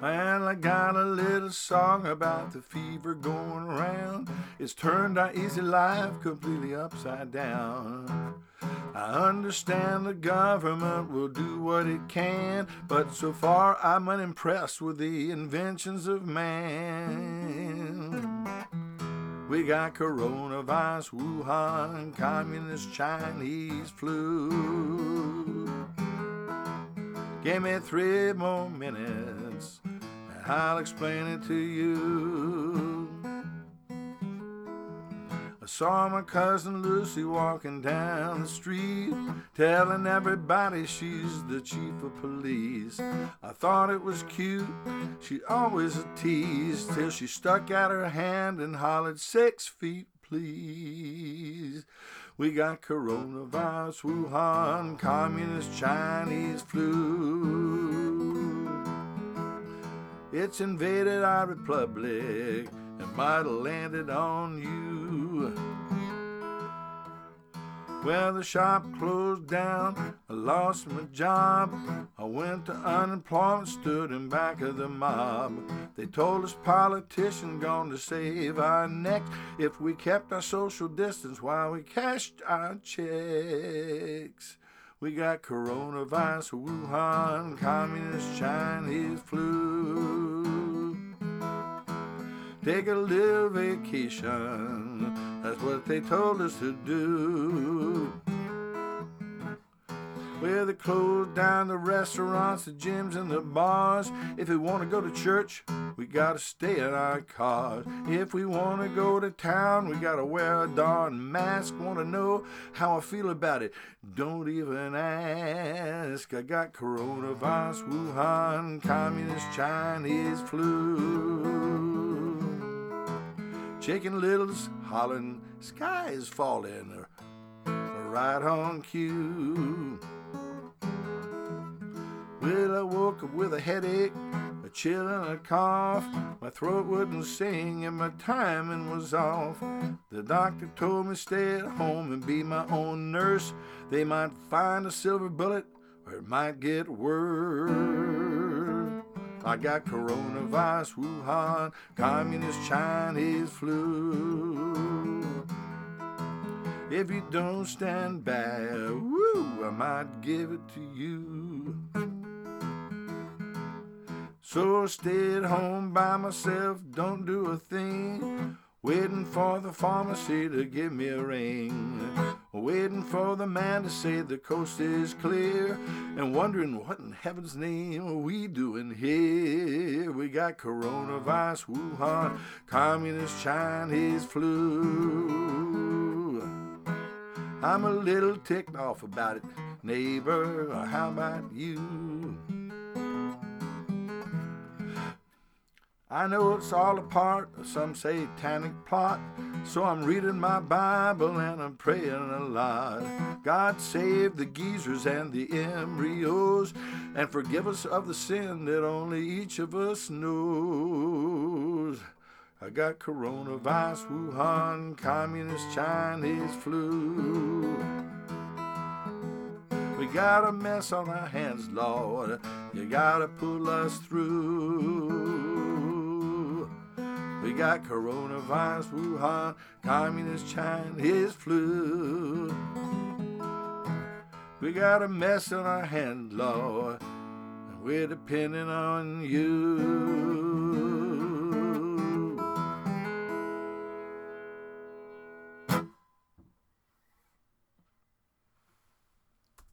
Well, I got a little song about the fever going around. It's turned our easy life completely upside down. I understand the government will do what it can, but so far I'm unimpressed with the inventions of man. We got coronavirus, Wuhan, communist Chinese flu. Give me three more minutes, and I'll explain it to you. I saw my cousin Lucy walking down the street, telling everybody she's the chief of police. I thought it was cute, she always a tease, till she stuck out her hand and hollered, Six feet, please. We got coronavirus, Wuhan, communist Chinese flu. It's invaded our republic and might have landed on you. Well, the shop closed down, I lost my job. I went to unemployment, stood in back of the mob. They told us politicians to save our necks if we kept our social distance while we cashed our checks. We got coronavirus, Wuhan, communist Chinese flu. Take a little vacation, that's what they told us to do. Well, they closed down the restaurants, the gyms, and the bars. If we want to go to church, we gotta stay in our cars. If we want to go to town, we gotta wear a darn mask. Want to know how I feel about it? Don't even ask. I got coronavirus, Wuhan, communist Chinese flu. Chicken Little's hollering, sky is falling, right on cue. Well, I woke up with a headache, a chill and a cough. My throat wouldn't sing and my timing was off. The doctor told me stay at home and be my own nurse. They might find a silver bullet or it might get worse. I got coronavirus, Wuhan, communist Chinese flu. If you don't stand by, woo, I might give it to you. So I stay at home by myself, don't do a thing. Waiting for the pharmacy to give me a ring. Waiting for the man to say the coast is clear. And wondering what in heaven's name are we doing here? We got coronavirus, Wuhan, communist Chinese flu. I'm a little ticked off about it, neighbor. How about you? I know it's all a part of some satanic plot, so I'm reading my Bible and I'm praying a lot. God save the geezers and the embryos and forgive us of the sin that only each of us knows. I got coronavirus, Wuhan, communist Chinese flu. We got a mess on our hands, Lord. You gotta pull us through. We got coronavirus, Wuhan, communist Chinese flu. We got a mess on our hands, Lord, and we're depending on you.